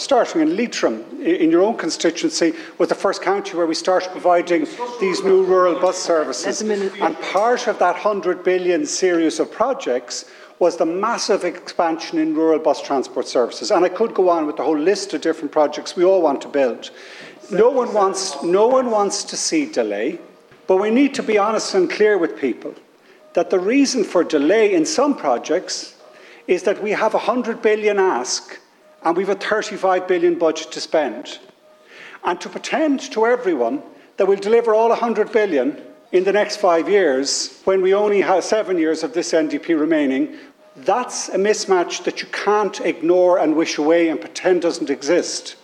starting in Leitrim, in your own constituency, was the first county where we started providing these new rural bus services. And part of that 100 billion series of projects was the massive expansion in rural bus transport services. And I could go on with the whole list of different projects we all want to build. No one wants, no one wants to see delay, but we need to be honest and clear with people that the reason for delay in some projects is that we have a 100 billion ask and we've a 35 billion budget to spend. And to pretend to everyone that we'll deliver all 100 billion in the next five years when we only have seven years of this NDP remaining, that's a mismatch that you can't ignore and wish away and pretend doesn't exist.